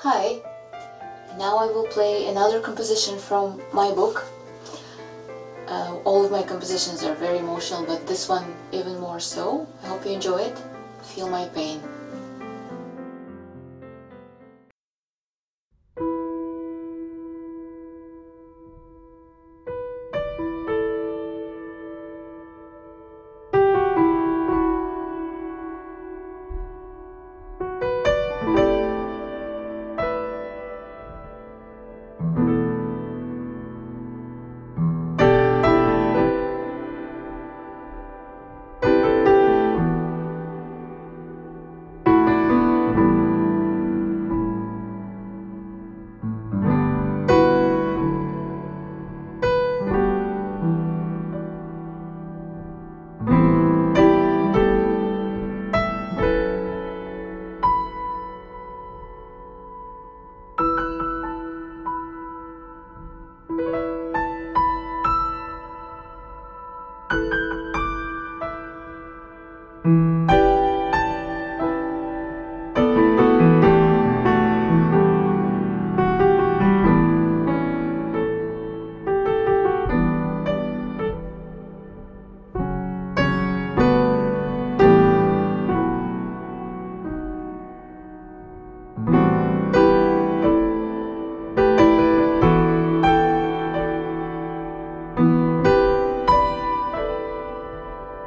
Hi, now I will play another composition from my book. Uh, all of my compositions are very emotional, but this one even more so. I hope you enjoy it. Feel my pain.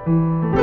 Música